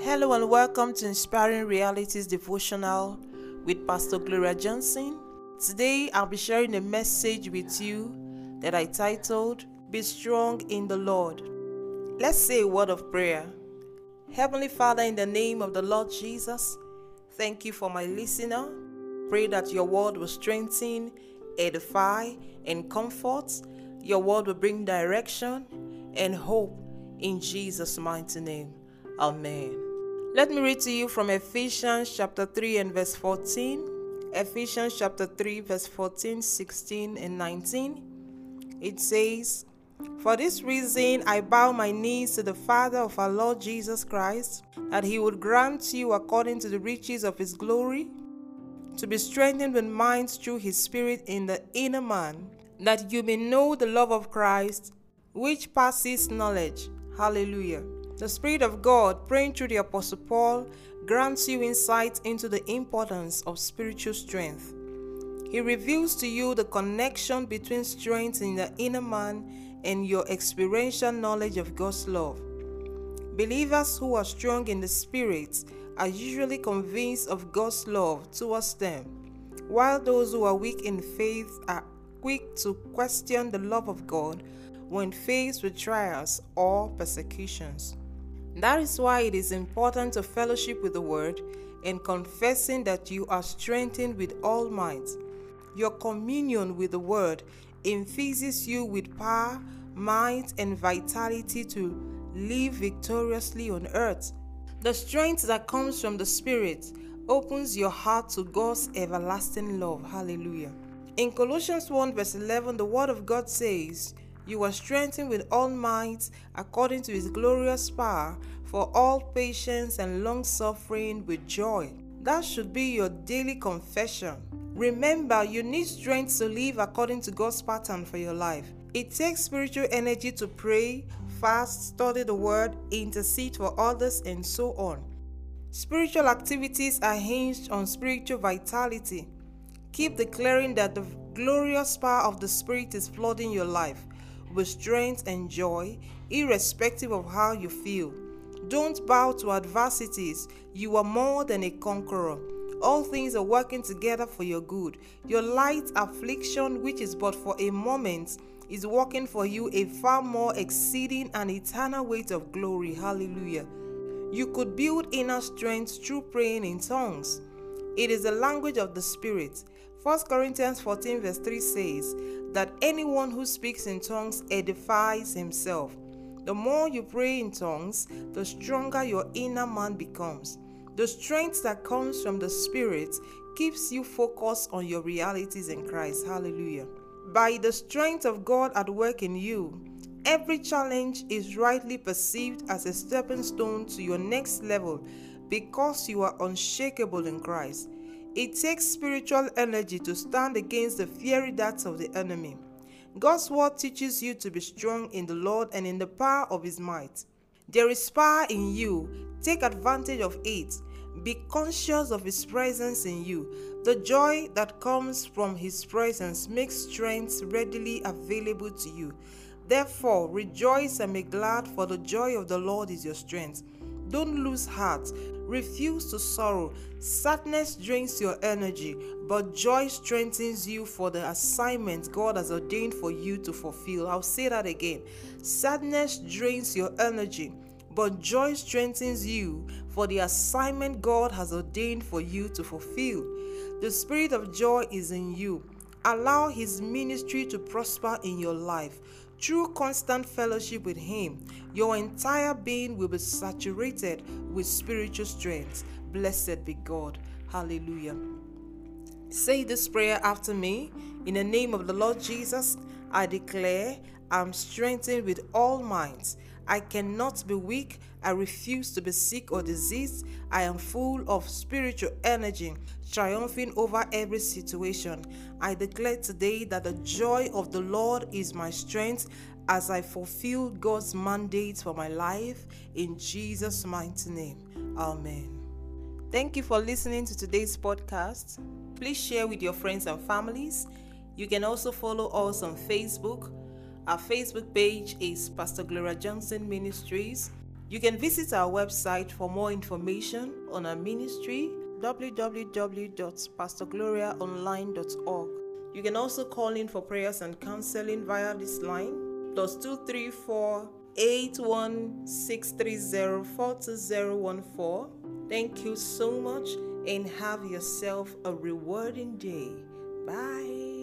Hello and welcome to Inspiring Realities Devotional with Pastor Gloria Johnson. Today I'll be sharing a message with you that I titled Be Strong in the Lord. Let's say a word of prayer. Heavenly Father, in the name of the Lord Jesus, thank you for my listener. Pray that your word will strengthen, edify, and comfort. Your word will bring direction and hope in Jesus' mighty name. Amen. Let me read to you from Ephesians chapter 3 and verse 14. Ephesians chapter 3, verse 14, 16, and 19. It says, For this reason I bow my knees to the Father of our Lord Jesus Christ, that he would grant you, according to the riches of his glory, to be strengthened with minds through his Spirit in the inner man, that you may know the love of Christ, which passes knowledge. Hallelujah. The Spirit of God, praying through the Apostle Paul, grants you insight into the importance of spiritual strength. He reveals to you the connection between strength in the inner man and your experiential knowledge of God's love. Believers who are strong in the Spirit are usually convinced of God's love towards them, while those who are weak in faith are quick to question the love of God when faced with trials or persecutions. That is why it is important to fellowship with the Word and confessing that you are strengthened with all might. Your communion with the Word infuses you with power, might, and vitality to live victoriously on earth. The strength that comes from the Spirit opens your heart to God's everlasting love. Hallelujah. In Colossians 1, verse 11, the Word of God says, You are strengthened with all might according to His glorious power for all patience and long suffering with joy. That should be your daily confession. Remember, you need strength to live according to God's pattern for your life. It takes spiritual energy to pray, fast, study the word, intercede for others, and so on. Spiritual activities are hinged on spiritual vitality. Keep declaring that the glorious power of the Spirit is flooding your life with strength and joy, irrespective of how you feel. Don't bow to adversities. You are more than a conqueror. All things are working together for your good. Your light affliction, which is but for a moment, is working for you a far more exceeding and eternal weight of glory. Hallelujah. You could build inner strength through praying in tongues. It is the language of the Spirit. 1 Corinthians 14, verse 3 says that anyone who speaks in tongues edifies himself. The more you pray in tongues, the stronger your inner man becomes. The strength that comes from the Spirit keeps you focused on your realities in Christ. Hallelujah. By the strength of God at work in you, every challenge is rightly perceived as a stepping stone to your next level because you are unshakable in Christ. It takes spiritual energy to stand against the fiery darts of the enemy. God's word teaches you to be strong in the Lord and in the power of his might. There is power in you. Take advantage of it. Be conscious of his presence in you. The joy that comes from his presence makes strength readily available to you. Therefore, rejoice and be glad, for the joy of the Lord is your strength. Don't lose heart. Refuse to sorrow. Sadness drains your energy, but joy strengthens you for the assignment God has ordained for you to fulfill. I'll say that again. Sadness drains your energy, but joy strengthens you for the assignment God has ordained for you to fulfill. The spirit of joy is in you. Allow His ministry to prosper in your life. Through constant fellowship with Him, your entire being will be saturated with spiritual strength. Blessed be God. Hallelujah. Say this prayer after me. In the name of the Lord Jesus, I declare I'm strengthened with all minds. I cannot be weak. I refuse to be sick or diseased. I am full of spiritual energy, triumphing over every situation. I declare today that the joy of the Lord is my strength as I fulfill God's mandate for my life in Jesus' mighty name. Amen. Thank you for listening to today's podcast. Please share with your friends and families. You can also follow us on Facebook. Our Facebook page is Pastor Gloria Johnson Ministries. You can visit our website for more information on our ministry www.pastorgloriaonline.org. You can also call in for prayers and counseling via this line plus 234 81630 Thank you so much and have yourself a rewarding day. Bye.